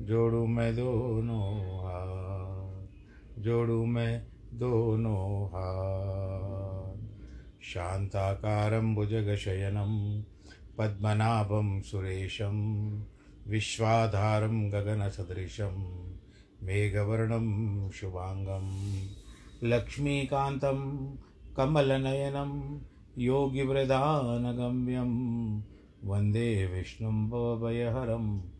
जोड़ू मैं दोनों हाथ, जोड़ू मैं दोनों हाथ। शान्ताकारं भुजगशयनं, पद्मनाभं सुरेशं, विश्वाधारं गगनसदृशं, मेघवर्णं शुभाङ्गं, लक्ष्मीकान्तं कमलनयनं, योगिवृदानगम्यं, वंदे विष्णुं भवभयहरं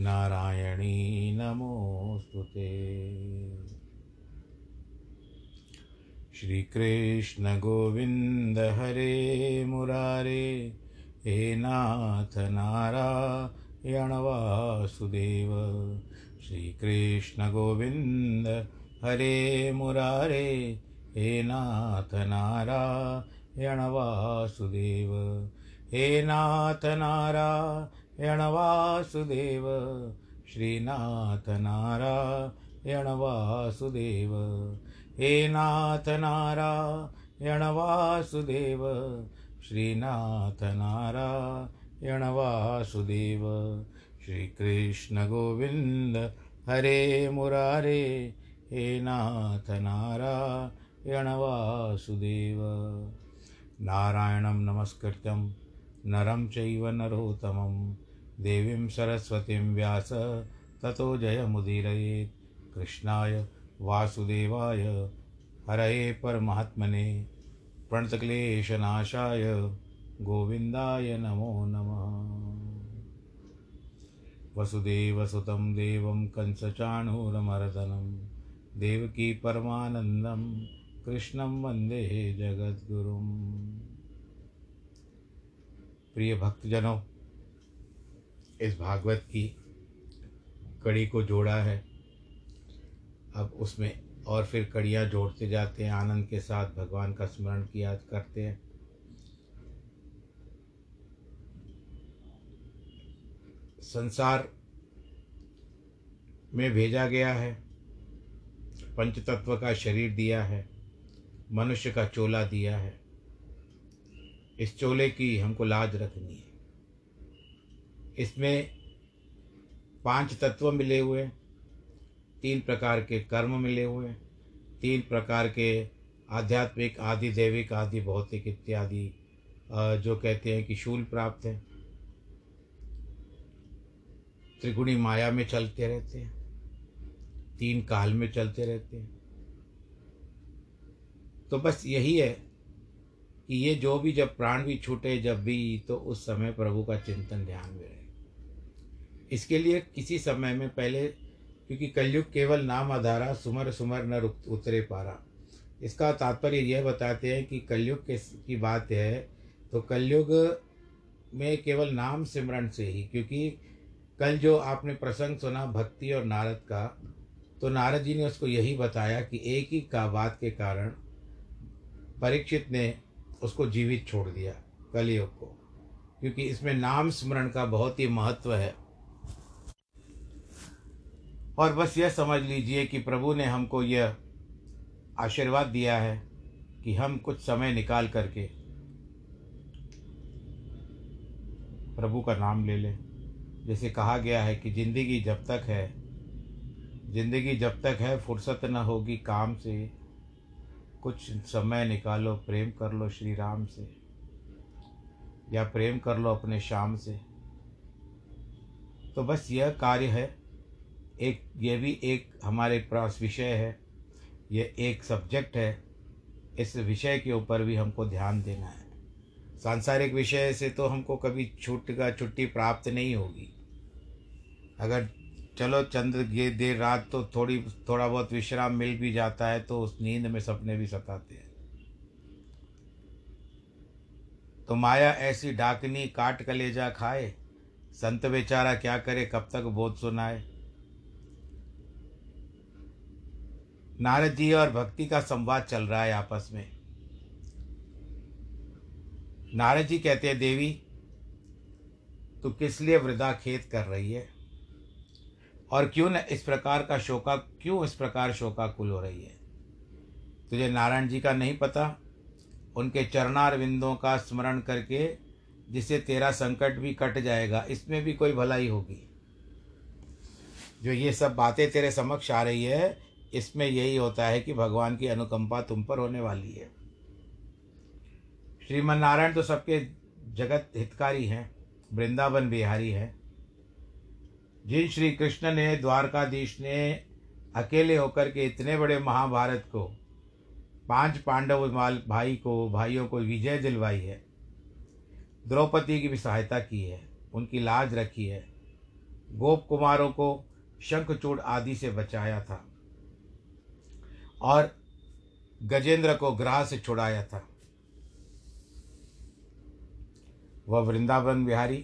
नारायणी नमोऽस्तु ते। श्रीकृष्ण गोविन्द हरे मुरारे, हे नाथ नारायण वासुदेव। श्रीकृष्ण गोविन्द हरे मुरारे, हे नाथ नारायण वासुदेव। हे नाथ नारायण वासुदेव श्रीनाथ नारायण वासुदेव हे नाथ नारायण वासुदेव श्रीनाथ नारायण वासुदेव श्रीकृष्ण गोविन्द हरे मुरारे, हे नाथ नारायण वासुदेव नारायणं नमस्कृत्यं, नरं चैव नरोत्तमं देवीं सरस्वतीं व्यास, ततो जयमुदीरयेत्। कृष्णाय वासुदेवाय, हरये परमात्मने। प्रणतक्लेशनाशाय, गोविन्दाय नमो नमः। वसुदेवसुतं देवं कंसचाणूरमर्दनं देवकी परमानन्दं, कृष्णं वंदे जगद्गुरुम्। प्रिय इस भागवत की कड़ी को जोड़ा है। अब उसमें और फिर कड़ियाँ जोड़ते जाते हैं, आनंद के साथ भगवान का स्मरण किया करते हैं। संसार में भेजा गया है पंच तत्व का शरीर दिया है, मनुष्य का चोला दिया है। इस चोले की हमको लाज रखनी है। इसमें पाँच तत्व मिले हुए, तीन प्रकार के कर्म मिले हुए, तीन प्रकार के आध्यात्मिक, आदि दैविक आदि भौतिक इत्यादि जो कहते हैं कि शूल प्राप्त है। त्रिगुणी माया में चलते रहते हैं। तीन काल में चलते रहते हैं। तो बस यही है कि ये जो भी जब प्राण भी छूटे, जब भी तो उस समय प्रभु का चिंतन ध्यान में रहे। इसके लिए किसी समय में पहले, क्योंकि कलयुग केवल नाम आधारा, सुमर सुमर न उतरे पारा। इसका तात्पर्य यह बताते हैं कि कलयुग के की बात है तो कलयुग में केवल नाम सिमरण से ही, क्योंकि कल जो आपने प्रसंग सुना, भक्ति और नारद का तो नारद जी ने उसको यही बताया कि एक ही का बात के कारण परीक्षित ने उसको जीवित छोड़ दिया, कलयुग को। क्योंकि इसमें नाम स्मरण का बहुत ही महत्व है। और बस यह समझ लीजिए कि प्रभु ने हमको यह आशीर्वाद दिया है कि हम कुछ समय निकाल करके प्रभु का नाम ले लें। जैसे कहा गया है कि ज़िंदगी जब तक है, ज़िंदगी जब तक है, फुर्सत न होगी काम से। कुछ समय निकालो, प्रेम कर लो श्री राम से, या प्रेम कर लो अपने शाम से। तो बस यह कार्य है एक, ये भी एक हमारे पास विषय है, ये एक सब्जेक्ट है, इस विषय के ऊपर भी हमको ध्यान देना है। सांसारिक विषय से तो हमको कभी छूट का छुट्टी प्राप्त नहीं होगी। अगर चलो चंद्र ये देर रात तो थोड़ी, थोड़ा बहुत विश्राम मिल भी जाता है तो उस नींद में सपने भी सताते हैं। तो माया ऐसी डाकनी काट कलेजा खाए, संत बेचारा क्या करे कब तक बोध सुनाए? नारद जी और भक्ति का संवाद चल रहा है आपस में। नारद जी कहते हैं, देवी, तू किस लिए वृद्धा खेत कर रही है? और क्यों न इस प्रकार का शोका, क्यों इस प्रकार शोकाकुल हो रही है? तुझे नारायण जी का नहीं पता? उनके चरणार विंदों का स्मरण करके जिससे तेरा संकट भी कट जाएगा, इसमें भी कोई भलाई होगी? जो ये सब बातें तेरे समक्ष आ रही है इसमें यही होता है कि भगवान की अनुकंपा तुम पर होने वाली है। श्रीमन नारायण तो सबके जगत हितकारी हैं, वृंदावन बिहारी हैं। जिन श्री कृष्ण ने, द्वारकाधीश ने अकेले होकर के इतने बड़े महाभारत को, पाँच पांडव भाई को, भाइयों को विजय दिलवाई है, द्रौपदी की भी सहायता की है, उनकी लाज रखी है, गोप कुमारों को शंखचूड़ आदि से बचाया था। और गजेंद्र को ग्राह से छुड़ाया था। वह वृंदावन बिहारी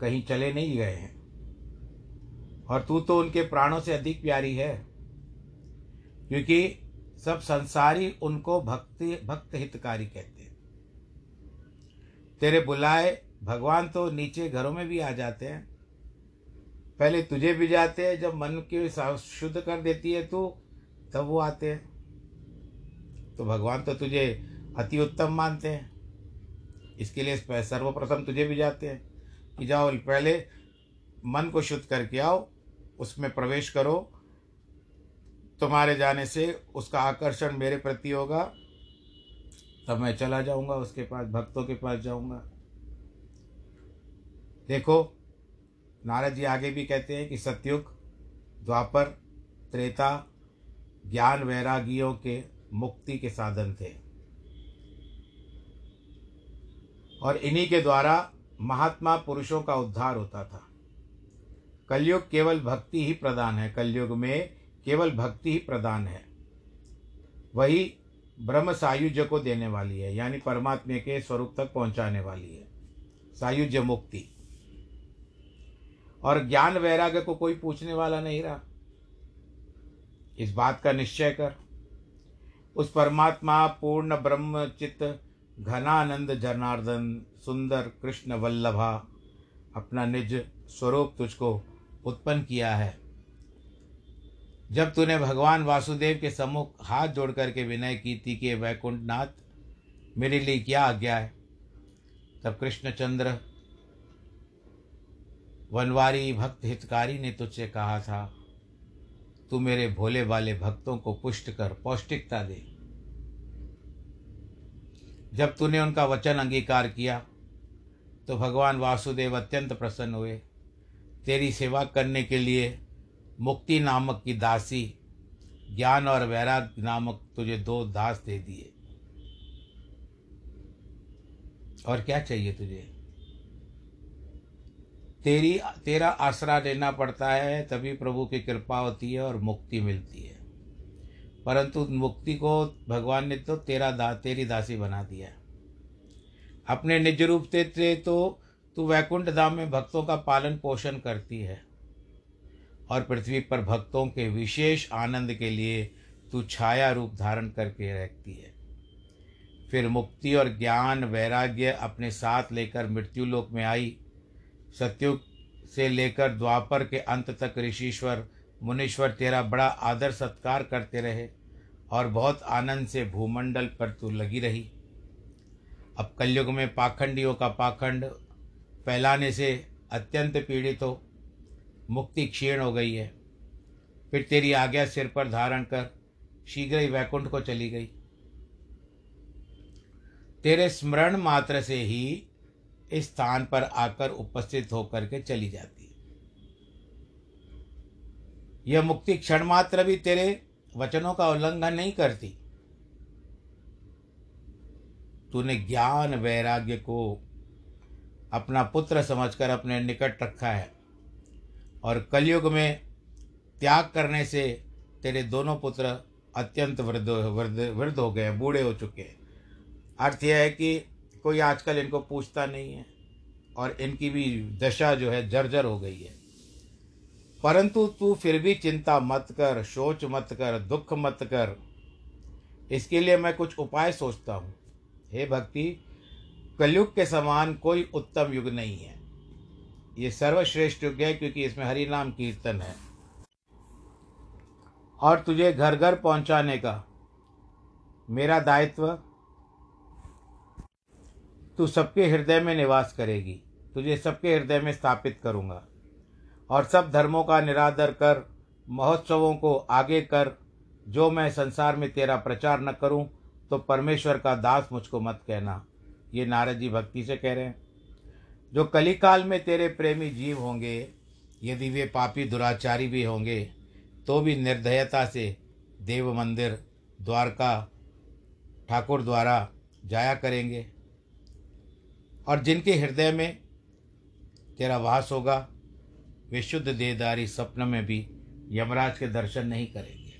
कहीं चले नहीं गए हैं। और तू तो उनके प्राणों से अधिक प्यारी है, क्योंकि सब संसारी उनको भक्ति, भक्त हितकारी कहते हैं। तेरे बुलाए भगवान तो नीचे घरों में भी आ जाते हैं। पहले तुझे भी जाते हैं, जब मन की शुद्ध कर देती है तू तब वो आते हैं। तो भगवान तो तुझे अति उत्तम मानते हैं। इसके लिए सर्वप्रथम तुझे भी जाते हैं कि जाओ, पहले मन को शुद्ध करके आओ, उसमें प्रवेश करो। तुम्हारे जाने से उसका आकर्षण मेरे प्रति होगा। तब मैं चला जाऊँगा उसके पास, भक्तों के पास जाऊँगा। देखो, नारद जी आगे भी कहते हैं कि सतयुग, द्वापर, त्रेता ज्ञान वैरागियों के मुक्ति के साधन थे। और इन्हीं के द्वारा महात्मा पुरुषों का उद्धार होता था। कलयुग केवल भक्ति ही प्रदान है, कलयुग में केवल भक्ति ही प्रदान है। वही ब्रह्म सायुज्य को देने वाली है, यानी परमात्मा के स्वरूप तक पहुँचाने वाली है, सायुज्य मुक्ति। और ज्ञान वैराग्य को कोई पूछने वाला नहीं रहा। इस बात का निश्चय कर। उस परमात्मा, पूर्ण ब्रह्म चित्त, घनानंद जनार्दन, सुंदर कृष्ण वल्लभा, अपना निज स्वरूप तुझको उत्पन्न किया है। जब तूने भगवान वासुदेव के सम्मुख हाथ जोड़ करके विनय की थी कि वैकुंठ नाथ मेरे लिए क्या आज्ञा है? तब कृष्णचंद्र, वनवारी भक्त हितकारी ने तुझसे कहा था तू मेरे भोले वाले भक्तों को पुष्ट कर पौष्टिकता दे। जब तूने उनका वचन अंगीकार किया तो भगवान वासुदेव अत्यंत प्रसन्न हुए। तेरी सेवा करने के लिए मुक्ति नामक की दासी, ज्ञान और वैराग नामक तुझे दो दास दे दिए। और क्या चाहिए तुझे? तेरी, तेरा आसरा लेना पड़ता है, तभी प्रभु की कृपा होती है और मुक्ति मिलती है। परंतु मुक्ति को भगवान ने तो तेरा दा, तेरी दासी बना दिया अपने निज रूप से तो तू वैकुंठ धाम में भक्तों का पालन पोषण करती है और पृथ्वी पर भक्तों के विशेष आनंद के लिए तू छाया रूप धारण करके रखती है। फिर मुक्ति और ज्ञान, वैराग्य अपने साथ लेकर मृत्युलोक में आई सत्युग से लेकर द्वापर के अंत तक ऋषिश्वर, मुनीश्वर तेरा बड़ा आदर सत्कार करते रहे और बहुत आनंद से भूमंडल पर तू लगी रही। अब कलयुग में पाखंडियों का पाखंड फैलाने से अत्यंत पीड़ित हो, मुक्ति क्षीण हो गई है। फिर तेरी आज्ञा सिर पर धारण कर शीघ्र ही वैकुंठ को चली गई। तेरे स्मरण मात्र से ही इस स्थान पर आकर उपस्थित होकर के चली जाती है। यह मुक्ति क्षण मात्र भी तेरे वचनों का उल्लंघन नहीं करती। तूने ज्ञान वैराग्य को अपना पुत्र समझकर अपने निकट रखा है और कलयुग में त्याग करने से तेरे दोनों पुत्र अत्यंत वृद्ध वृद्ध वृद्ध हो गए बूढ़े हो चुके हैं। अर्थ यह है कि कोई आजकल इनको पूछता नहीं है और इनकी भी दशा जो है जर्जर हो गई है। परंतु तू फिर भी चिंता मत कर, सोच मत कर, दुख मत कर। इसके लिए मैं कुछ उपाय सोचता हूँ। हे भक्ति, कलयुग के समान कोई उत्तम युग नहीं है। ये सर्वश्रेष्ठ युग है क्योंकि इसमें हरि नाम कीर्तन है। और तुझे घर घर पहुँचाने का मेरा दायित्व तू सबके हृदय में निवास करेगी। तुझे सबके हृदय में स्थापित करूँगा। और सब धर्मों का निरादर कर, महोत्सवों को आगे कर। जो मैं संसार में तेरा प्रचार न करूँ तो परमेश्वर का दास मुझको मत कहना। ये नारद जी भक्ति से कह रहे हैं। जो कलिकाल में तेरे प्रेमी जीव होंगे, यदि वे पापी दुराचारी भी होंगे तो भी निर्दयता से देव मंदिर द्वारका ठाकुर द्वारा जाया करेंगे। और जिनके हृदय में तेरा वास होगा, वे शुद्ध देहदारी स्वप्न में भी यमराज के दर्शन नहीं करेंगे।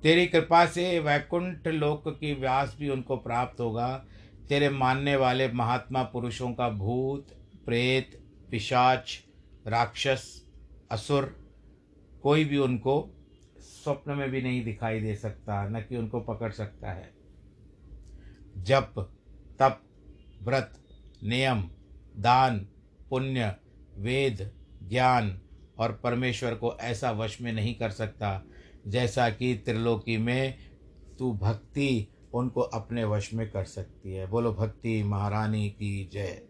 तेरी कृपा से वैकुंठ लोक की व्यास भी उनको प्राप्त होगा। तेरे मानने वाले महात्मा पुरुषों का भूत, प्रेत, पिशाच, राक्षस, असुर कोई भी उनको स्वप्न में भी नहीं दिखाई दे सकता, न कि उनको पकड़ सकता है। जप तप, व्रत, नियम, दान, पुण्य, वेद, ज्ञान और परमेश्वर को ऐसा वश में नहीं कर सकता, जैसा कि त्रिलोकी में तू भक्ति उनको अपने वश में कर सकती है। बोलो, भक्ति महारानी की जय।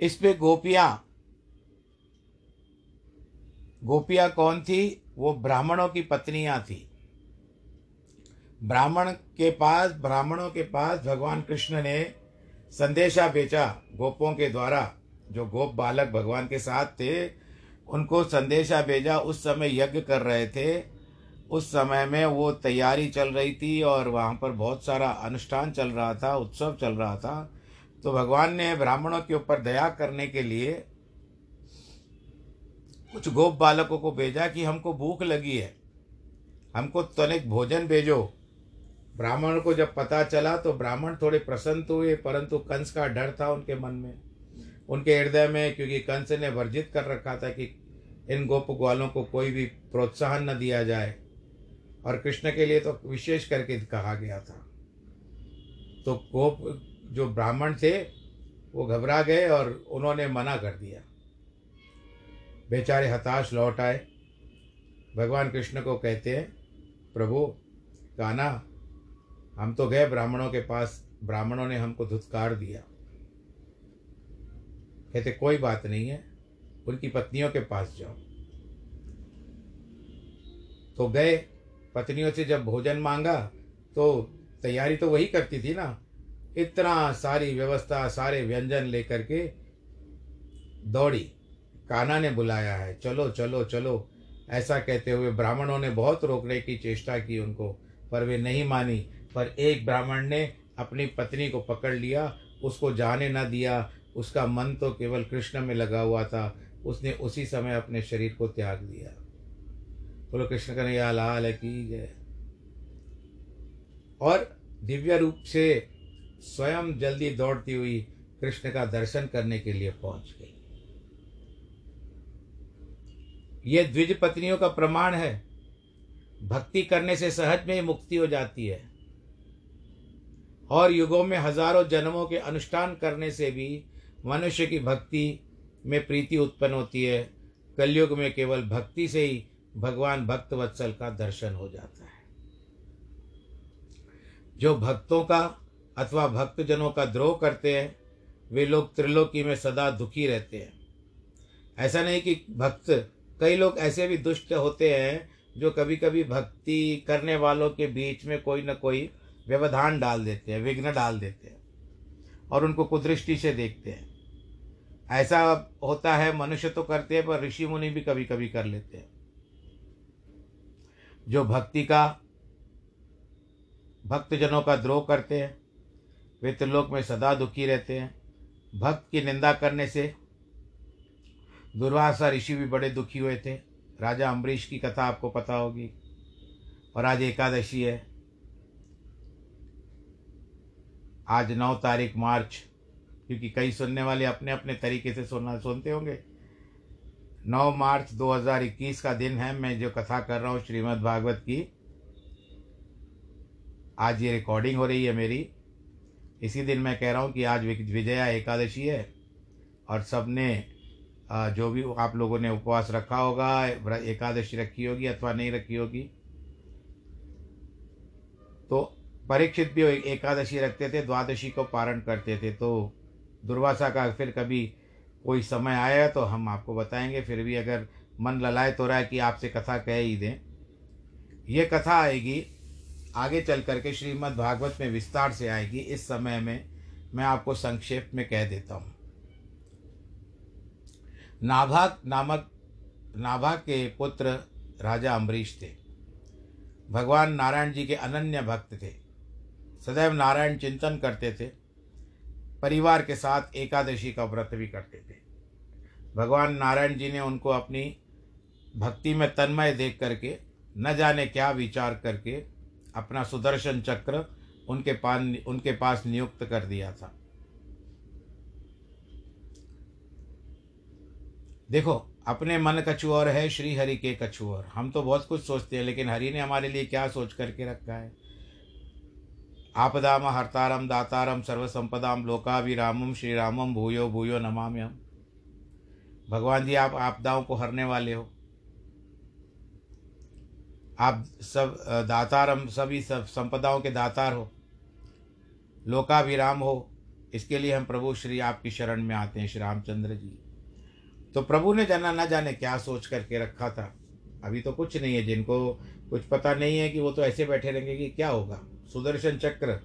इस पे गोपियाँ गोपियाँ कौन थी? वो ब्राह्मणों की पत्नियाँ थी। ब्राह्मण के पास, ब्राह्मणों के पास भगवान कृष्ण ने संदेशा बेचा गोपों के द्वारा, जो गोप बालक भगवान के साथ थे, उनको संदेशा भेजा। उस समय यज्ञ कर रहे थे। उस समय में वो तैयारी चल रही थी और वहाँ पर बहुत सारा अनुष्ठान चल रहा था, उत्सव चल रहा था। तो भगवान ने ब्राह्मणों के ऊपर दया करने के लिए कुछ गोप बालकों को भेजा कि हमको भूख लगी है। हमको तनिक भोजन भेजो। ब्राह्मण को जब पता चला तो ब्राह्मण थोड़े प्रसन्न तो हुए, परंतु कंस का डर था उनके मन में। उनके हृदय में, क्योंकि कंस ने वर्जित कर रखा था कि इन गोप ग्वालों को कोई भी प्रोत्साहन न दिया जाए, और कृष्ण के लिए तो विशेष करके कहा गया था। तो गोप जो ब्राह्मण थे, वो घबरा गए और उन्होंने मना कर दिया। बेचारे हताश लौट आए। भगवान कृष्ण को कहते हैं, प्रभु काना हम तो गए ब्राह्मणों के पास, ब्राह्मणों ने हमको धुतकार दिया। कहते, कोई बात नहीं है, उनकी पत्नियों के पास जाओ। तो गए, पत्नियों से जब भोजन मांगा तो तैयारी तो वही करती थी ना, इतना सारी व्यवस्था, सारे व्यंजन लेकर के दौड़ी। काना ने बुलाया है, चलो चलो चलो। ऐसा कहते हुए ब्राह्मणों ने बहुत रोकने की चेष्टा की उनको, पर वे नहीं मानी। पर एक ब्राह्मण ने अपनी पत्नी को पकड़ लिया, उसको जाने न दिया, उसका मन तो केवल कृष्ण में लगा हुआ था, उसने उसी समय अपने शरीर को त्याग दिया। बोलो, कृष्ण कन्हैया लाल की जय। और दिव्य रूप से स्वयं जल्दी दौड़ती हुई कृष्ण का दर्शन करने के लिए पहुँच गई। ये द्विज पत्नियों का प्रमाण है। भक्ति करने से सहज में ही मुक्ति हो जाती है। और युगों में हज़ारों जन्मों के अनुष्ठान करने से भी मनुष्य की भक्ति में प्रीति उत्पन्न होती है। कलयुग में केवल भक्ति से ही भगवान भक्त वत्सल का दर्शन हो जाता है। जो भक्तों का अथवा भक्तजनों का द्रोह करते हैं, वे लोग त्रिलोकी में सदा दुखी रहते हैं। ऐसा नहीं कि भक्त, कई लोग ऐसे भी दुष्ट होते हैं जो कभी कभी भक्ति करने वालों के बीच में कोई ना कोई व्यवधान डाल देते हैं, विघ्न डाल देते हैं और उनको कुदृष्टि से देखते हैं। ऐसा होता है, मनुष्य तो करते हैं, पर ऋषि मुनि भी कभी कभी कर लेते हैं। जो भक्ति का, भक्तजनों का द्रोह करते हैं, वे त्रिलोक में सदा दुखी रहते हैं। भक्त की निंदा करने से दुर्वासा ऋषि भी बड़े दुखी हुए थे। राजा अम्बरीश की कथा आपको पता होगी और आज एकादशी है। आज नौ तारीख मार्च, क्योंकि कई सुनने वाले अपने अपने तरीके से सुनना सुनते होंगे। नौ मार्च 2021 का दिन है, मैं जो कथा कर रहा हूँ श्रीमद् भागवत की। आज ये रिकॉर्डिंग हो रही है मेरी। इसी दिन मैं कह रहा हूँ कि आज विजया एकादशी है और सबने जो भी आप लोगों ने उपवास रखा होगा एकादशी रखी होगी अथवा नहीं रखी होगी। तो परीक्षित भी एकादशी रखते थे, द्वादशी को पारण करते थे तो दुर्वासा का फिर कभी कोई समय आया तो हम आपको बताएँगे, फिर भी अगर मन ललाए तो रहा है कि आपसे कथा कह ही दें। ये कथा आएगी, आगे चल करके श्रीमद् भागवत में विस्तार से आएगी, इस समय में मैं आपको संक्षेप में कह देता हूँ। नाभाग नामक, नाभा के पुत्र राजा अम्बरीश थे। भगवान नारायण जी के अनन्य भक्त थे। सदैव नारायण चिंतन करते थे। परिवार के साथ एकादशी का व्रत भी करते थे। भगवान नारायण जी ने उनको अपनी भक्ति में तन्मय देख करके, न जाने क्या विचार करके, अपना सुदर्शन चक्र उनके पान, उनके पास नियुक्त कर दिया था। देखो, अपने मन कछुअर है, श्री हरि के कछुअर हम तो बहुत कुछ सोचते हैं, लेकिन हरि ने हमारे लिए क्या सोच करके रखा है? आपदाम हरतारम दातारम सर्वसंपदाम लोकाभिरामम श्री रामम भूयो भूयो नमाम्यम भगवान जी, आप आपदाओं को हरने वाले हो। आप सब दातारम सभी सब संपदाओं के दातार हो। लोकाभिराम हो। इसके लिए हम प्रभु श्री आपकी शरण में आते हैं, श्री रामचंद्र जी। तो प्रभु ने जाना ना जाने क्या सोच करके रखा था। अभी तो कुछ नहीं है, जिनको कुछ पता नहीं है कि वो तो ऐसे बैठे रहेंगे कि क्या होगा। सुदर्शन चक्र,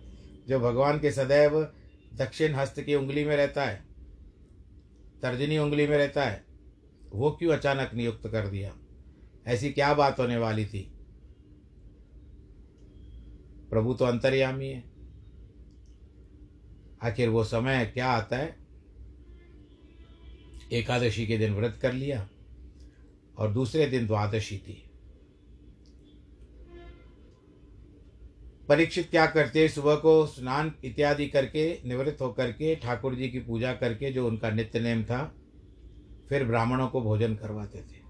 जो भगवान के सदैव दक्षिण हस्त की उंगली में रहता है, तर्जनी उंगली में रहता है, वो क्यों अचानक नियुक्त कर दिया? ऐसी क्या बात होने वाली थी? प्रभु तो अंतर्यामी है। आखिर वो समय क्या आता है? एकादशी के दिन व्रत कर लिया, और दूसरे दिन द्वादशी थी। परीक्षित क्या करते सुबह को स्नान इत्यादि करके, निवृत्त होकर के, ठाकुर जी की पूजा करके, जो उनका नित्य नेम था, फिर ब्राह्मणों को भोजन करवाते थे।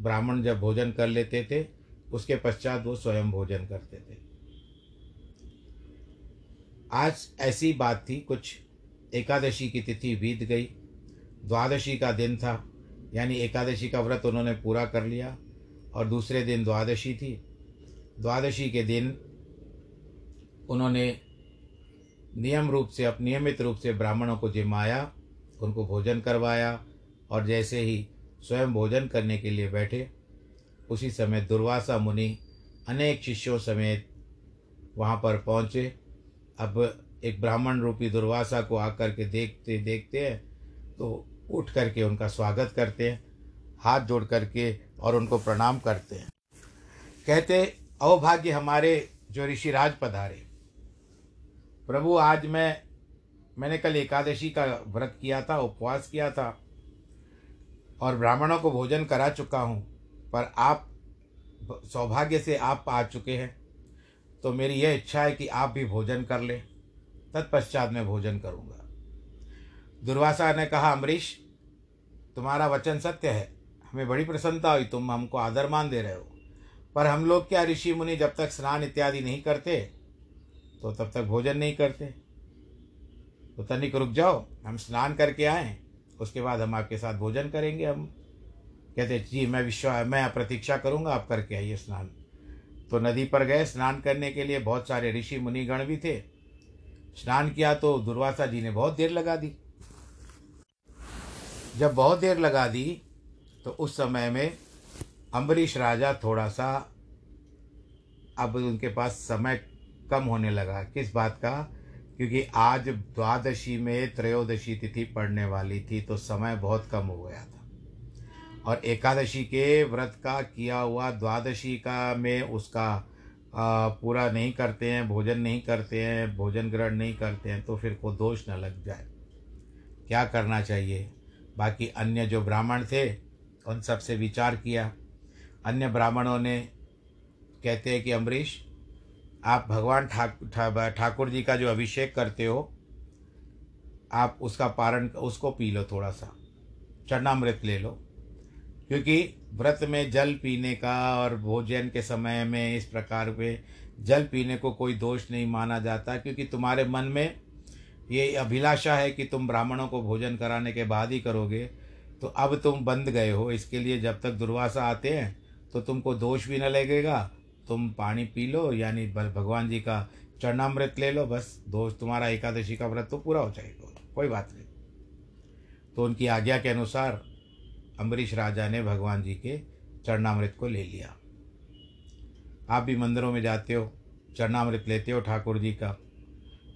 ब्राह्मण जब भोजन कर लेते थे, उसके पश्चात वो स्वयं भोजन करते थे। आज ऐसी बात थी, कुछ एकादशी की तिथि बीत गई। द्वादशी का दिन था, यानी एकादशी का व्रत उन्होंने पूरा कर लिया, और दूसरे दिन द्वादशी थी। द्वादशी के दिन उन्होंने नियम रूप से नियमित रूप से ब्राह्मणों को जिमाया, उनको भोजन करवाया और जैसे ही स्वयं भोजन करने के लिए बैठे, उसी समय दुर्वासा मुनि अनेक शिष्यों समेत वहाँ पर पहुँचे। अब एक ब्राह्मण रूपी दुर्वासा को आकर के देखते देखते हैं तो उठ करके उनका स्वागत करते हैं, हाथ जोड़ करके और उनको प्रणाम करते हैं। कहते अवभाग्य हमारे जो ऋषिराज पधारे। प्रभु, आज मैं, मैंने कल एकादशी का व्रत किया था, उपवास किया था, और ब्राह्मणों को भोजन करा चुका हूँ, पर आप सौभाग्य से आप आ चुके हैं। तो मेरी यह इच्छा है कि आप भी भोजन कर लें। तत्पश्चात मैं भोजन करूँगा। दुर्वासा ने कहा, अमरीश, तुम्हारा वचन सत्य है। हमें बड़ी प्रसन्नता हुई। तुम हमको आदर मान दे रहे हो। पर हम लोग क्या ऋषि मुनि जब तक स्नान इत्यादि नहीं करते तो तब तक भोजन नहीं करते। तो तनिक रुक जाओ, हम स्नान करके आए, उसके बाद हम आपके साथ भोजन करेंगे हम। कहते, जी, मैं विश्वास मैं प्रतीक्षा करूँगा आप करके आइए स्नान। तो नदी पर गए, स्नान करने के लिए बहुत सारे ऋषि मुनिगण भी थे। स्नान किया तो दुर्वासा जी ने बहुत देर लगा दी। जब बहुत देर लगा दी तो उस समय में अम्बरीश राजा थोड़ा सा अब उनके पास समय कम होने लगा। किस बात का? क्योंकि आज द्वादशी में त्रयोदशी तिथि पड़ने वाली थी तो समय बहुत कम हो गया था। और एकादशी के व्रत का किया हुआ द्वादशी का में उसका आ, पूरा नहीं करते हैं भोजन नहीं करते हैं भोजन ग्रहण नहीं करते हैं तो फिर को दोष न लग जाए। क्या करना चाहिए? बाकी अन्य जो ब्राह्मण थे उन सबसे विचार किया। अन्य ब्राह्मणों ने कहते हैं कि अम्बरीश, आप भगवान ठाकुर ठाकुर जी का जो अभिषेक करते हो, आप उसका पारण, उसको पी लो थोड़ा सा, चरणामृत ले लो। क्योंकि व्रत में जल पीने का और भोजन के समय में इस प्रकार पे जल पीने को कोई दोष नहीं माना जाता, क्योंकि तुम्हारे मन में ये अभिलाषा है कि तुम ब्राह्मणों को भोजन कराने के बाद ही करोगे। तो अब तुम बंद गए हो, इसके लिए जब तक दुर्वासा आते हैं तो तुमको दोष भी न लगेगा। तुम पानी पी लो, यानी भगवान जी का चरणामृत ले लो, बस दोष तुम्हारा एकादशी का व्रत तो पूरा हो जाएगा। कोई बात नहीं। तो उनकी आज्ञा के अनुसार अम्बरीश राजा ने भगवान जी के चरणामृत को ले लिया। आप भी मंदिरों में जाते हो, चरणामृत लेते हो ठाकुर जी का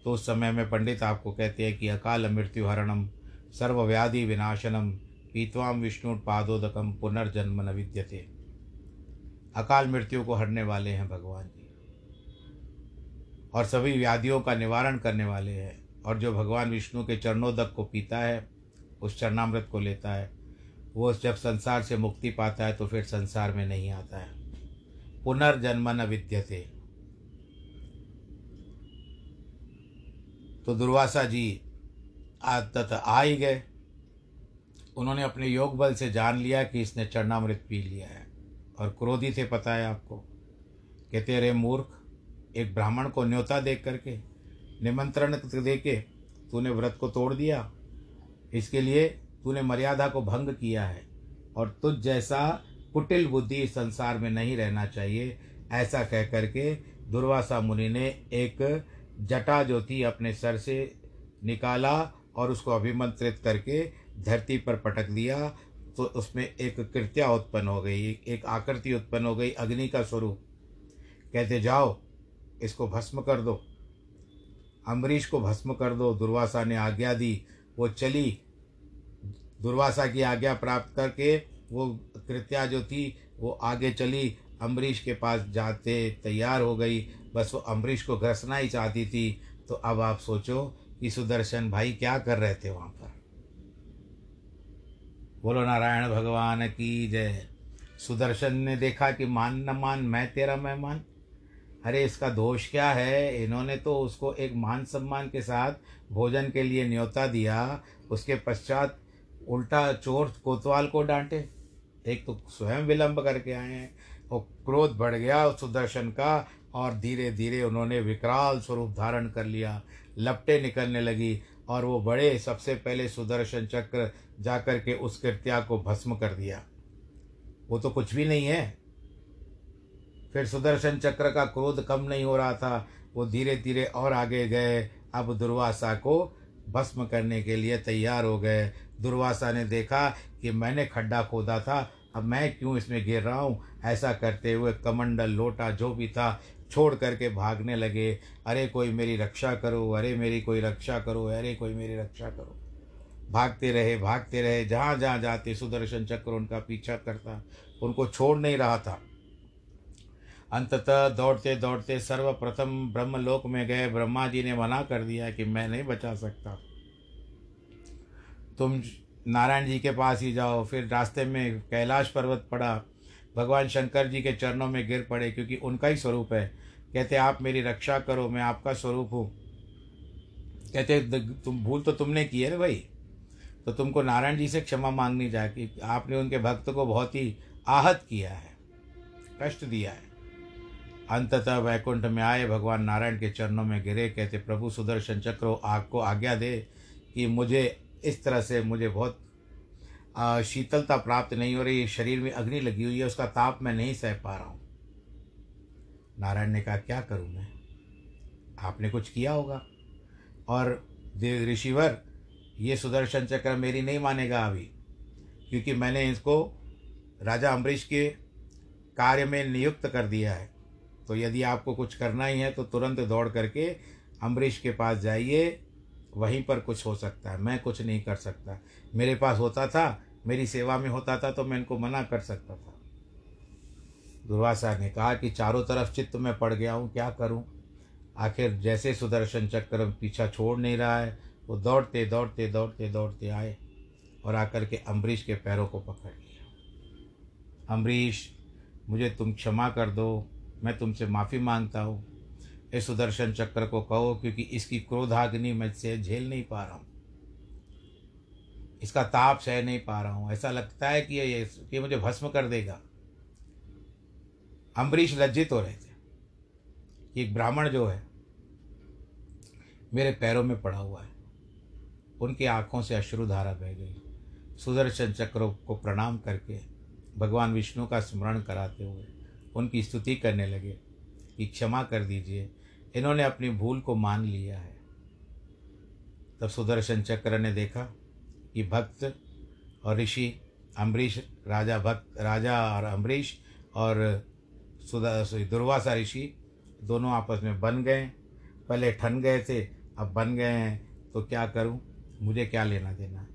तो उस समय में पंडित आपको कहते हैं कि अकाल मृत्यु हरणम सर्वव्याधि विनाशनम पीतवाम विष्णु पादोदकम पुनर्जन्म न विद्यते। अकाल मृत्यु को हरने वाले हैं भगवान जी। और सभी व्याधियों का निवारण करने वाले हैं। और जो भगवान विष्णु के चरणोदक को पीता है, उस चरणामृत को लेता है, वो जब संसार से मुक्ति पाता है तो फिर संसार में नहीं आता है। पुनर्जन्म न विद्यते तो दुर्वासा जी तत आ ही गए। उन्होंने अपने योग बल से जान लिया कि इसने चरणामृत पी लिया है। और क्रोधी थे पता है आपको कहते रे मूर्ख एक ब्राह्मण को न्योता देख करके, निमंत्रण दे के तूने व्रत को तोड़ दिया। इसके लिए तूने मर्यादा को भंग किया है और तुझ जैसा कुटिल बुद्धि संसार में नहीं रहना चाहिए, ऐसा कह करके दुर्वासा मुनि ने एक जटा जो थी अपने सर से निकाला और उसको अभिमंत्रित करके धरती पर पटक दिया तो उसमें एक कृत्या उत्पन्न हो गई, एक आकृति उत्पन्न हो गई, अग्नि का स्वरूप। कहते, जाओ, इसको भस्म कर दो। अम्बरीश को भस्म कर दो, दुर्वासा ने आज्ञा दी। वो चली, दुर्वासा की आज्ञा प्राप्त करके वो कृत्या जो थी, वो आगे चली। अम्बरीश के पास जाते तैयार हो गई। बस वो अम्बरीश को घसना ही चाहती थी। तो अब आप सोचो, कि सुदर्शन भाई क्या कर रहे थे वहाँ पर? बोलो, नारायण भगवान की जय। सुदर्शन ने देखा कि मान न मान, मैं तेरा मेहमान। अरे, इसका दोष क्या है? इन्होंने तो उसको एक मान सम्मान के साथ भोजन के लिए न्योता दिया। उसके पश्चात उल्टा चोर कोतवाल को डांटे। एक तो स्वयं विलंब करके आए हैं और क्रोध बढ़ गया सुदर्शन का और धीरे धीरे उन्होंने विकराल स्वरूप धारण कर लिया। लपटे निकलने लगी। और वो बड़े सबसे पहले सुदर्शन चक्र जाकर के उस कृत्या को भस्म कर दिया। वो तो कुछ भी नहीं है। फिर सुदर्शन चक्र का क्रोध कम नहीं हो रहा था। वो धीरे धीरे और आगे गए। अब दुर्वासा को भस्म करने के लिए तैयार हो गए। दुर्वासा ने देखा कि मैंने खड्डा खोदा था। अब मैं क्यों इसमें गिर रहा हूँ? ऐसा करते हुए कमंडल लोटा जो भी था छोड़ करके भागने लगे, अरे कोई मेरी रक्षा करो, अरे मेरी कोई रक्षा करो, अरे कोई मेरी रक्षा करो। भागते रहे भागते रहे, जहाँ जहाँ जाते, सुदर्शन चक्र उनका पीछा करता, उनको छोड़ नहीं रहा था। अंततः दौड़ते दौड़ते सर्वप्रथम ब्रह्मलोक में गए। ब्रह्मा जी ने मना कर दिया कि मैं नहीं बचा सकता। तुम नारायण जी के पास ही जाओ। फिर रास्ते में कैलाश पर्वत पड़ा। भगवान शंकर जी के चरणों में गिर पड़े, क्योंकि उनका ही स्वरूप है। कहते, आप मेरी रक्षा करो, मैं आपका स्वरूप हूँ। कहते तुम, भूल तो तुमने की है ना भाई। तो तुमको नारायण जी से क्षमा मांगनी जाए कि आपने उनके भक्त को बहुत ही आहत किया है, कष्ट दिया है। अंततः वैकुंठ में आए, भगवान नारायण के चरणों में गिरे। कहते, प्रभु सुदर्शन चक्रो, आपको आज्ञा दे कि मुझे इस तरह से, मुझे बहुत शीतलता प्राप्त नहीं हो रही है शरीर में अग्नि लगी हुई है, उसका ताप मैं नहीं सह पा रहा हूँ। नारायण ने कहा, क्या करूँ मैं? आपने कुछ किया होगा? और देव ऋषिवर, ये सुदर्शन चक्र मेरी नहीं मानेगा अभी, क्योंकि मैंने इसको राजा अम्बरीश के कार्य में नियुक्त कर दिया है। तो यदि आपको कुछ करना ही है तो तुरंत दौड़ करके अम्बरीश के पास जाइए वहीं पर कुछ हो सकता है। मैं कुछ नहीं कर सकता। मेरे पास होता था, मेरी सेवा में होता था तो मैं इनको मना कर सकता था। दुर्वासा ने कहा कि चारों तरफ़ चित्त में पड़ गया हूँ, क्या करूँ? आखिर जैसे सुदर्शन चक्र पीछा छोड़ नहीं रहा है, वो दौड़ते दौड़ते दौड़ते दौड़ते आए और आकर के अम्बरीश के पैरों को पकड़ लिया। अम्बरीश, मुझे तुम क्षमा कर दो, मैं तुमसे माफ़ी माँगता हूँ। इस सुदर्शन चक्र को कहो, क्योंकि इसकी क्रोधाग्नि मैं से झेल नहीं पा रहा हूँ। इसका ताप सह नहीं पा रहा हूँ। ऐसा लगता है कि ये, कि मुझे भस्म कर देगा। अम्बरीश लज्जित हो रहे थे। कि एक ब्राह्मण जो है, मेरे पैरों में पड़ा हुआ है। उनकी आँखों से अश्रुधारा बह गई। सुदर्शन चक्रों को प्रणाम करके भगवान विष्णु का स्मरण कराते हुए उनकी स्तुति करने लगे कि क्षमा कर दीजिए। इन्होंने अपनी भूल को मान लिया है। तब सुदर्शन चक्र ने देखा कि भक्त और ऋषि, अम्बरीश, राजा भक्त, राजा और अम्बरीश और दुर्वासा ऋषि दोनों आपस में बन गए। पहले ठन गए थे, अब बन गए हैं। तो क्या करूँ? मुझे क्या लेना देना?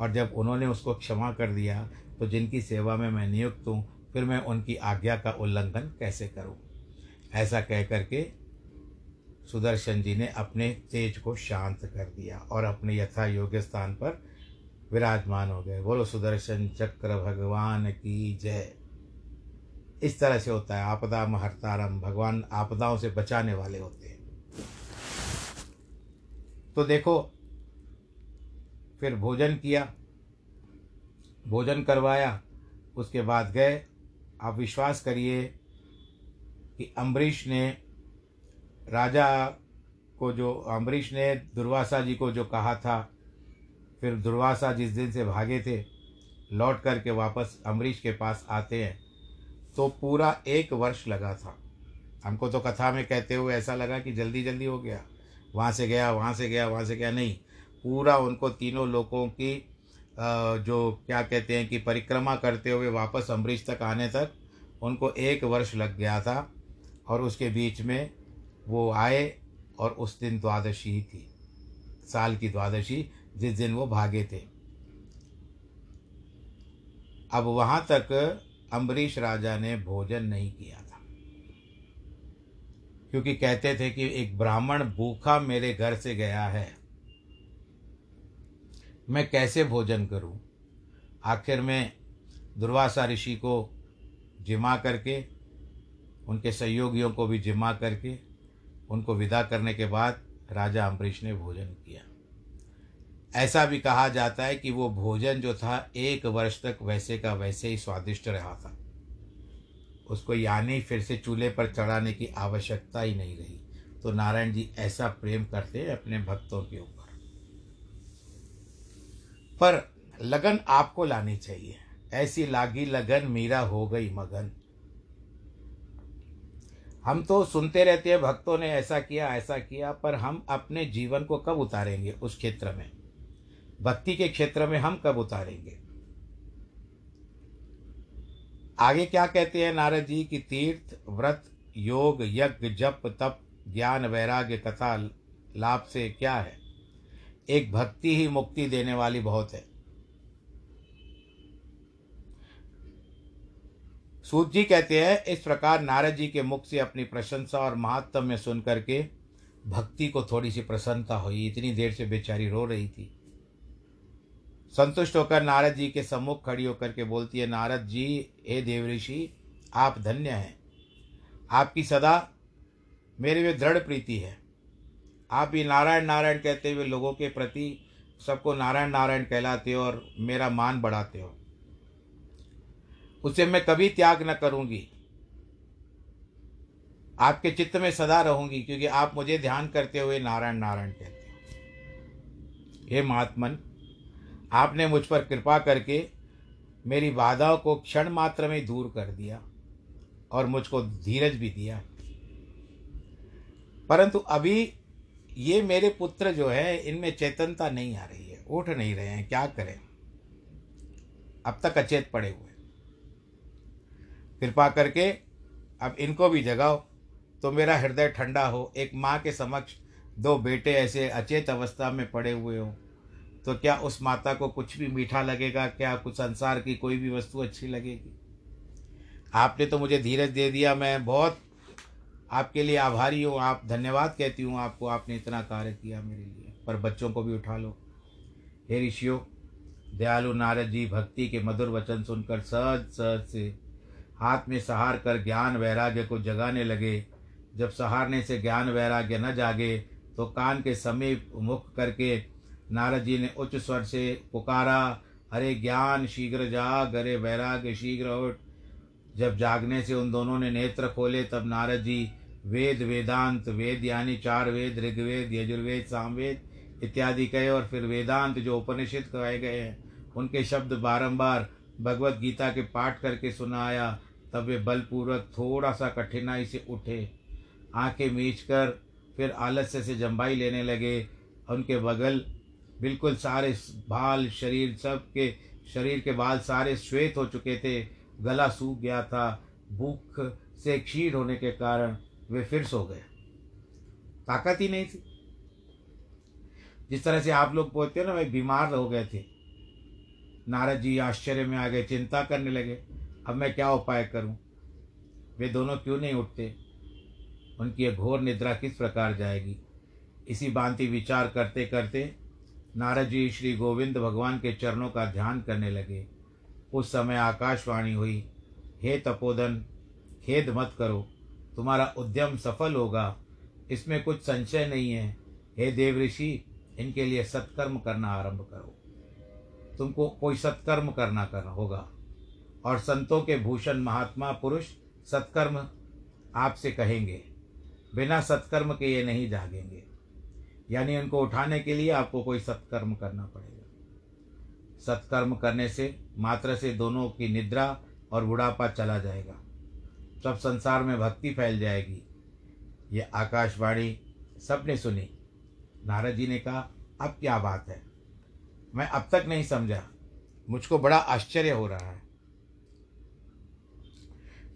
और जब उन्होंने उसको क्षमा कर दिया तो जिनकी सेवा में मैं नियुक्त हूँ, फिर मैं उनकी आज्ञा का उल्लंघन कैसे करूँ? ऐसा कह करके सुदर्शन जी ने अपने तेज को शांत कर दिया और अपने यथा योग्य स्थान पर विराजमान हो गए। बोलो, सुदर्शन चक्र भगवान की जय। इस तरह से होता है। आपदा, महर्तारम, भगवान आपदाओं से बचाने वाले होते हैं। तो देखो, फिर भोजन किया, भोजन करवाया, उसके बाद गए। आप विश्वास करिए कि अम्बरीश ने राजा को जो अम्बरीश ने दुर्वासा जी को जो कहा था, फिर दुर्वासा जिस दिन से भागे थे, लौट करके वापस अम्बरीश के पास आते हैं तो पूरा एक वर्ष लगा था। हमको तो कथा में कहते हुए ऐसा लगा कि जल्दी जल्दी हो गया। वहाँ से गया, वहाँ से गया, वहाँ से गया, नहीं। पूरा उनको तीनों लोगों की जो क्या कहते हैं कि परिक्रमा करते हुए वापस अम्बरीश तक आने तक उनको एक वर्ष लग गया था, और उसके बीच में वो आए और उस दिन द्वादशी ही थी। साल की द्वादशी, जिस दिन वो भागे थे। अब वहाँ तक अम्बरीश राजा ने भोजन नहीं किया था। क्योंकि कहते थे कि एक ब्राह्मण भूखा मेरे घर से गया है। मैं कैसे भोजन करूँ? आखिर में दुर्वासा ऋषि को जिमा करके, उनके सहयोगियों को भी जिमा करके उनको विदा करने के बाद राजा अम्बरीश ने भोजन किया। ऐसा भी कहा जाता है कि वो भोजन जो था, एक वर्ष तक वैसे का वैसे ही स्वादिष्ट रहा था। उसको यानी फिर से चूल्हे पर चढ़ाने की आवश्यकता ही नहीं रही। तो नारायण जी ऐसा प्रेम करते अपने भक्तों के ऊपर। पर लगन आपको लानी चाहिए। ऐसी लागी लगन, मीरा हो गई मगन। हम तो सुनते रहते हैं, भक्तों ने ऐसा किया ऐसा किया, पर हम अपने जीवन को कब उतारेंगे उस क्षेत्र में? भक्ति के क्षेत्र में हम कब उतारेंगे? आगे क्या कहते हैं नारद जी की तीर्थ, व्रत, योग, यज्ञ, जप, तप, ज्ञान, वैराग्य, कथा, लाभ से क्या है? एक भक्ति ही मुक्ति देने वाली बहुत है। सूत जी कहते हैं, इस प्रकार नारद जी के मुख से अपनी प्रशंसा और महात्म्य सुन करके भक्ति को थोड़ी सी प्रसन्नता हुई। इतनी देर से बेचारी रो रही थी। संतुष्ट होकर नारद जी के सम्मुख खड़ी होकर के बोलती है, नारद जी, हे देवऋषि आप धन्य हैं। आपकी सदा मेरे में दृढ़ प्रीति है। आप भी नारायण नारायण कहते हुए लोगों के प्रति सबको नारायण नारायण कहलाते हो और मेरा मान बढ़ाते हो। उसे मैं कभी त्याग न करूँगी। आपके चित्त में सदा रहूँगी, क्योंकि आप मुझे ध्यान करते हुए नारायण नारायण कहते हो। हे महात्मन, आपने मुझ पर कृपा करके मेरी बाधाओं को क्षण मात्र में दूर कर दिया और मुझको धीरज भी दिया। परंतु अभी ये मेरे पुत्र जो है, इनमें चेतनता नहीं आ रही है, उठ नहीं रहे हैं, क्या करें? अब तक अचेत पड़े हुए। कृपा करके अब इनको भी जगाओ। तो मेरा हृदय ठंडा हो। एक माँ के समक्ष दो बेटे ऐसे अचेत अवस्था में पड़े हुए हों तो क्या उस माता को कुछ भी मीठा लगेगा? क्या कुछ संसार की कोई भी वस्तु अच्छी लगेगी? आपने तो मुझे धीरज दे दिया। मैं बहुत आपके लिए आभारी हूँ। आप धन्यवाद कहती हूँ आपको। आपने इतना कार्य किया मेरे लिए। पर बच्चों को भी उठा लो। हे ऋषियों, दयालु नारद जी, भक्ति के मधुर वचन सुनकर सहज सहज से हाथ में सहार कर ज्ञान वैराग्य को जगाने लगे। जब सहारने से ज्ञान वैराग्य न जागे तो कान के समीप मुख करके नारद जी ने उच्च स्वर से पुकारा, अरे ज्ञान शीघ्र जाग, अरे वैराग्य शीघ्र उठ। जब जागने से उन दोनों ने नेत्र खोले, तब नारद जी वेद वेदांत, वेद यानी चार वेद, ऋग्वेद, यजुर्वेद, सामवेद इत्यादि कहे और फिर वेदांत जो उपनिषद कहे गए हैं, उनके शब्द बारंबार भगवत गीता के पाठ करके सुनाया। तब वे बलपूर्वक थोड़ा सा कठिनाई से उठे। आँखें मीच कर फिर आलस्य से जम्बाई लेने लगे। उनके बगल बिल्कुल सारे बाल शरीर सब के शरीर के बाल सारे श्वेत हो चुके थे। गला सूख गया था। भूख से क्षीण होने के कारण वे फिर सो गए। ताकत ही नहीं थी। जिस तरह से आप लोग बोलते हो ना वे बीमार हो गए थे। नारद जी आश्चर्य में आ गए, चिंता करने लगे। अब मैं क्या उपाय करूँ? वे दोनों क्यों नहीं उठते? उनकी घोर निद्रा किस प्रकार जाएगी? इसी भांति विचार करते करते नारद जी श्री गोविंद भगवान के चरणों का ध्यान करने लगे। उस समय आकाशवाणी हुई, हे तपोधन, खेद मत करो। तुम्हारा उद्यम सफल होगा। इसमें कुछ संशय नहीं है। हे देव ऋषि, इनके लिए सत्कर्म करना आरंभ करो। तुमको कोई सत्कर्म करना करना होगा। और संतों के भूषण महात्मा पुरुष सत्कर्म आपसे कहेंगे। बिना सत्कर्म के ये नहीं जागेंगे। यानी उनको उठाने के लिए आपको कोई सत्कर्म करना पड़ेगा। सत्कर्म करने से, मात्र से दोनों की निद्रा और बुढ़ापा चला जाएगा। सब संसार में भक्ति फैल जाएगी। ये आकाशवाणी सबने सुनी। नारद जी ने कहा, अब क्या बात है? मैं अब तक नहीं समझा। मुझको बड़ा आश्चर्य हो रहा है।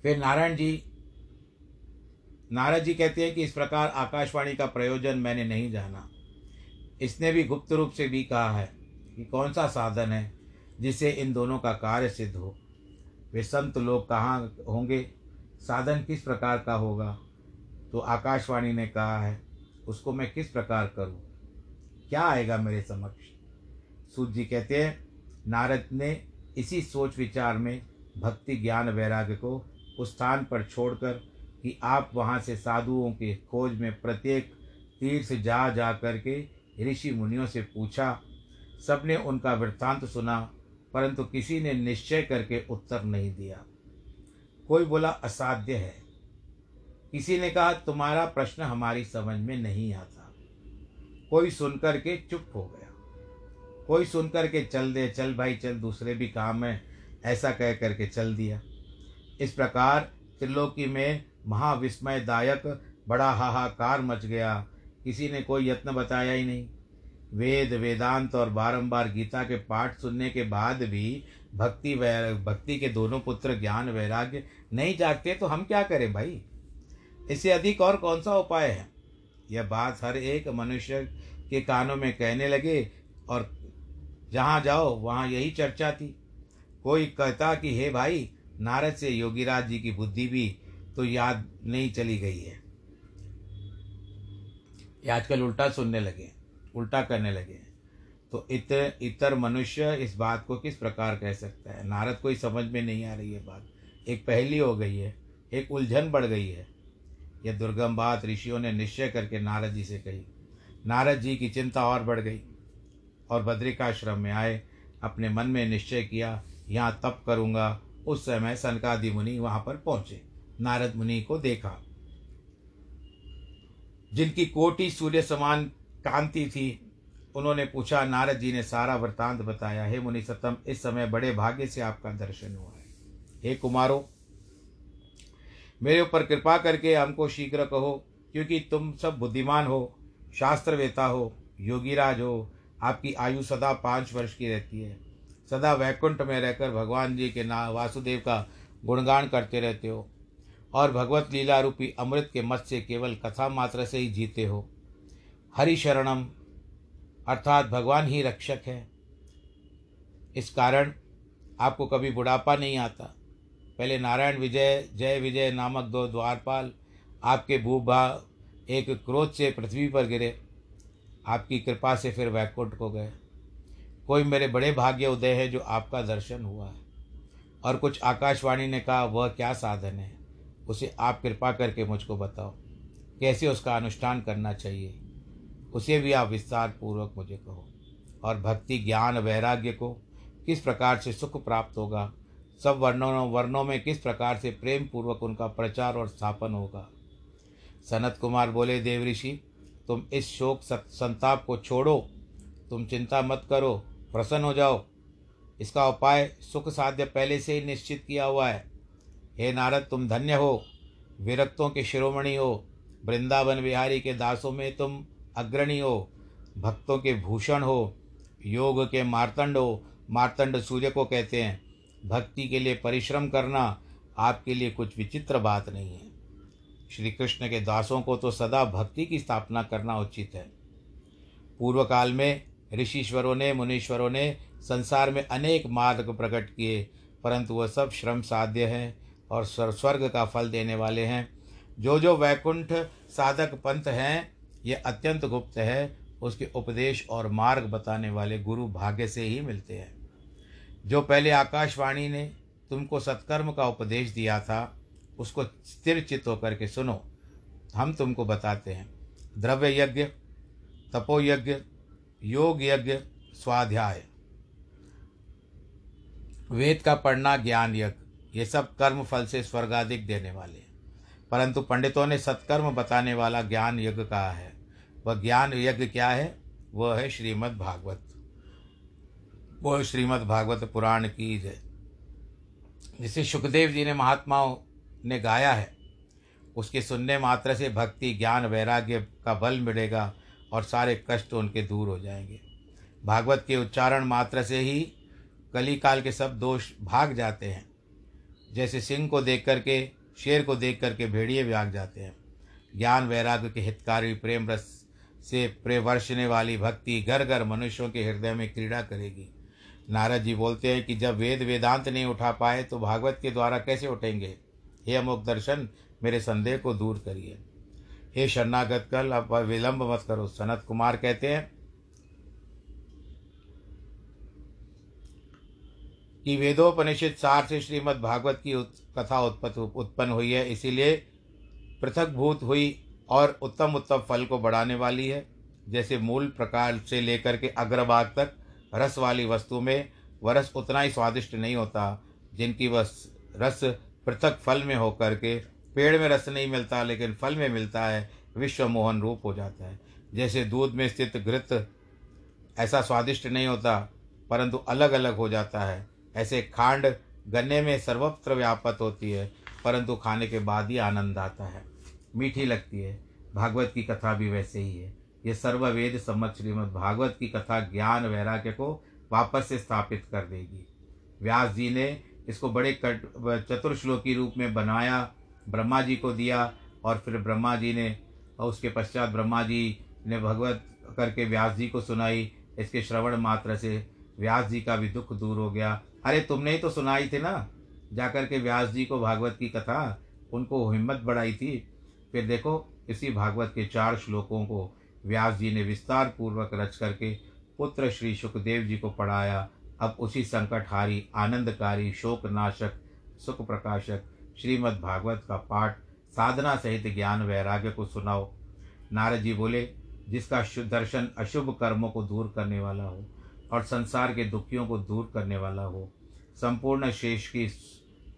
फिर नारायण जी, नारद जी कहते हैं कि इस प्रकार आकाशवाणी का प्रयोजन मैंने नहीं जाना। इसने भी गुप्त रूप से भी कहा है कि कौन सा साधन है जिससे इन दोनों का कार्य सिद्ध हो? वे संत लोग कहाँ होंगे? साधन किस प्रकार का होगा? तो आकाशवाणी ने कहा है, उसको मैं किस प्रकार करूँ? क्या आएगा मेरे समक्ष? सूत जी कहते हैं, नारद ने इसी सोच विचार में भक्ति ज्ञान वैराग्य को उस स्थान पर छोड़कर कि आप वहाँ से साधुओं के खोज में प्रत्येक तीर्थ जा जा करके ऋषि मुनियों से पूछा। सबने उनका वृत्तांत सुना, परंतु किसी ने निश्चय करके उत्तर नहीं दिया। कोई बोला, असाध्य है। किसी ने कहा, तुम्हारा प्रश्न हमारी समझ में नहीं आता। कोई सुनकर के चुप हो गया। कोई सुनकर के, चल दे, चल भाई, चल, दूसरे भी काम है। ऐसा कह करके चल दिया। इस प्रकार त्रिलोकी में महाविस्मयदायक बड़ा हाहाकार मच गया। किसी ने कोई यत्न बताया ही नहीं। वेद, वेदांत और बारंबार गीता के पाठ सुनने के बाद भी भक्ति वै, भक्ति के दोनों पुत्र ज्ञान, वैराग्य नहीं जागते तो हम क्या करें भाई? इससे अधिक और कौन सा उपाय है? यह बात हर एक मनुष्य के कानों में कहने लगे और जहाँ जाओ, वहाँ यही चर्चा थी। कोई कहता कि, हे भाई नारद से योगीराज जी की बुद्धि भी तो याद नहीं चली गई है। ये आजकल उल्टा सुनने लगे, उल्टा करने लगे तो इतर इतर मनुष्य इस बात को किस प्रकार कह सकता है? नारद को ही समझ में नहीं आ रही है बात। एक पहली हो गई है, एक उलझन बढ़ गई है। यह दुर्गम बात ऋषियों ने निश्चय करके नारद जी से कही। नारद जी की चिंता और बढ़ गई और बद्रिकाश्रम में आए, अपने मन में निश्चय किया, यहाँ तप करूँगा उस समय सनकादि मुनि वहाँ पर पहुँचे। नारद मुनि को देखा। जिनकी कोटि सूर्य समान कांति थी, उन्होंने पूछा, नारद जी ने सारा वृतांत बताया हे। मुनि सतम इस समय बड़े भाग्य से आपका दर्शन हुआ है। हे कुमारो, मेरे ऊपर कृपा करके हमको शीघ्र कहो, क्योंकि तुम सब बुद्धिमान हो शास्त्रवेता हो, योगीराज हो, आपकी आयु सदा पाँच वर्ष की रहती है। सदा वैकुंठ में रहकर भगवान जी के नाम वासुदेव का गुणगान करते रहते हो और भगवत लीला रूपी अमृत के मत से केवल कथा मात्र से ही जीते हो। हरि शरणम। अर्थात भगवान ही रक्षक है। इस कारण आपको कभी बुढ़ापा नहीं आता। पहले नारायण विजय, जय विजय नामक दो द्वारपाल आपके भूभा एक क्रोध से पृथ्वी पर गिरे। आपकी कृपा से फिर वैकुंठ को गए। कोई मेरे बड़े भाग्य उदय है जो आपका दर्शन हुआ है। और कुछ आकाशवाणी ने कहा, वह क्या साधन है? उसे आप कृपा करके मुझको बताओ, कैसे उसका अनुष्ठान करना चाहिए? उसे भी आप विस्तार पूर्वक मुझे कहो। और भक्ति, ज्ञान, वैराग्य को किस प्रकार से सुख प्राप्त होगा? सब वर्णों वर्णों में किस प्रकार से प्रेम पूर्वक उनका प्रचार और स्थापन होगा? सनत कुमार बोले, देव ऋषि, तुम इस शोक संताप को छोड़ो, तुम चिंता मत करो प्रसन्न हो जाओ। इसका उपाय सुख साध्य पहले से ही निश्चित किया हुआ है। हे नारद, तुम धन्य हो। विरक्तों के शिरोमणि हो। वृंदावन विहारी के दासों में तुम अग्रणी हो। भक्तों के भूषण हो। योग के मार्तंड हो। मार्तंड सूर्य को कहते हैं, भक्ति के लिए परिश्रम करना आपके लिए कुछ विचित्र बात नहीं है। श्री कृष्ण के दासों को तो सदा भक्ति की स्थापना करना उचित है। पूर्व काल में ऋषिश्वरों ने, मुनीश्वरों ने संसार में अनेक मार्ग प्रकट किए, परंतु वह सब श्रम साध्य हैं और स्वर्ग का फल देने वाले हैं। जो जो वैकुंठ साधक पंथ हैं, ये अत्यंत गुप्त है। उसके उपदेश और मार्ग बताने वाले गुरु भाग्य से ही मिलते हैं। जो पहले आकाशवाणी ने तुमको सत्कर्म का उपदेश दिया था, उसको स्थिर चित्त होकर के सुनो। हम तुमको बताते हैं। द्रव्य यज्ञ तपोयज्ञ योग यज्ञ स्वाध्याय। वेद का पढ़ना ज्ञान यज्ञ, ये सब कर्म फल से स्वर्गाधिक देने वाले परंतु पंडितों ने सत्कर्म बताने वाला ज्ञान यज्ञ कहा है। वह ज्ञान यज्ञ क्या है? वह है श्रीमद् भागवत। वो श्रीमद् भागवत पुराण की जय। जिसे सुखदेव जी ने महात्माओं ने गाया है, उसके सुनने मात्र से भक्ति, ज्ञान, वैराग्य का बल मिलेगा। और सारे कष्ट उनके दूर हो जाएँगे। भागवत के उच्चारण मात्र से ही कली काल के सब दोष भाग जाते हैं। जैसे सिंह को देख करके, शेर को देख करके भेड़िए भाग जाते हैं। ज्ञान वैराग्य के हितकारी प्रेम रस से प्रेवर्षने वाली भक्ति घर घर मनुष्यों के हृदय में क्रीड़ा करेगी। नारद जी बोलते हैं कि जब वेद वेदांत नहीं उठा पाए तो भागवत के द्वारा कैसे उठेंगे? हे अमुक दर्शन, मेरे संदेह को दूर करिए। हे शरणागत कल अब विलंब मत करो सनत कुमार कहते हैं कि वेदोपनिषद सार से श्रीमद् भागवत की उत, कथा उत्पन्न हुई है इसीलिए पृथक भूत हुई और उत्तम उत्तम फल को बढ़ाने वाली है। जैसे मूल प्रकार से लेकर के अग्रभाग तक रस वाली वस्तु में वह रस उतना ही स्वादिष्ट नहीं होता जिनकी वह रस पृथक फल में होकर के पेड़ में रस नहीं मिलता, लेकिन फल में मिलता है विश्व मोहन रूप हो जाता है। जैसे दूध में स्थित घृत ऐसा स्वादिष्ट नहीं होता, परंतु अलग अलग हो जाता है। ऐसे खांड गन्ने में सर्वत्र व्यापत होती है, परंतु खाने के बाद ही आनंद आता है। मीठी लगती है। भागवत की कथा भी वैसे ही है। ये सर्ववेद सम्मत श्रीमद भागवत की कथा ज्ञान वैराग्य को वापस से स्थापित कर देगी। व्यास जी ने इसको बड़े कट चतुर्श्लोकी रूप में बनाया ब्रह्मा जी को दिया और फिर ब्रह्मा जी ने और उसके पश्चात ब्रह्मा जी ने भगवत करके व्यास जी को सुनाई, इसके श्रवण मात्र से व्यास जी का भी दुख दूर हो गया। अरे तुमने ही तो सुनाई थी ना, जाकर के व्यास जी को भागवत की कथा, उनको हिम्मत बढ़ाई थी। फिर देखो, इसी भागवत के चार श्लोकों को व्यास जी ने विस्तार पूर्वक रच करके पुत्र श्री सुखदेव जी को पढ़ाया। अब उसी संकटहारी, आनंदकारी, शोकनाशक सुख प्रकाशक श्रीमद् भागवत का पाठ साधना सहित ज्ञान वैराग्य को सुनाओ। नारद जी बोले, जिसका दर्शन अशुभ कर्मों को दूर करने वाला हो और संसार के दुखियों को दूर करने वाला हो, संपूर्ण शेष की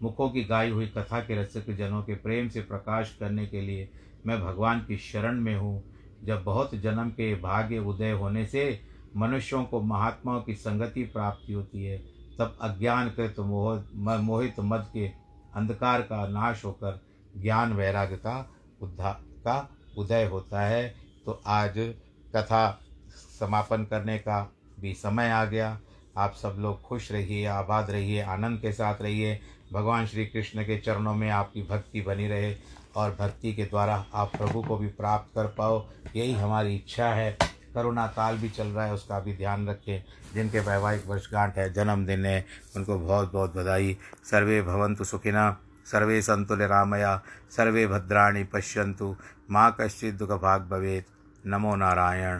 मुखों की गाई हुई कथा के रसिक जनों के प्रेम से प्रकाश करने के लिए मैं भगवान की शरण में हूँ। जब बहुत जन्म के भाग्य उदय होने से मनुष्यों को महात्माओं की संगति प्राप्ति होती है, तब अज्ञानकृत मोह मोहित मद के अंधकार का नाश होकर ज्ञान वैराग्य का उद्धार का उदय होता है। तो आज कथा समापन करने का भी समय आ गया। आप सब लोग खुश रहिए, आबाद रहिए, आनंद के साथ रहिए। भगवान श्री कृष्ण के चरणों में आपकी भक्ति बनी रहे और भक्ति के द्वारा आप प्रभु को भी प्राप्त कर पाओ। यही हमारी इच्छा है। करुणा काल भी चल रहा है, उसका भी ध्यान रखें। जिनके वैवाहिक वर्षगांठ है, जन्मदिन है, उनको बहुत बहुत बधाई। सर्वे भवंतु सुखिना, सर्वे संतुल रामया सर्वे भद्राणी पश्यंतु माँ कश्चित दुख भाग भवेत। नमो नारायण।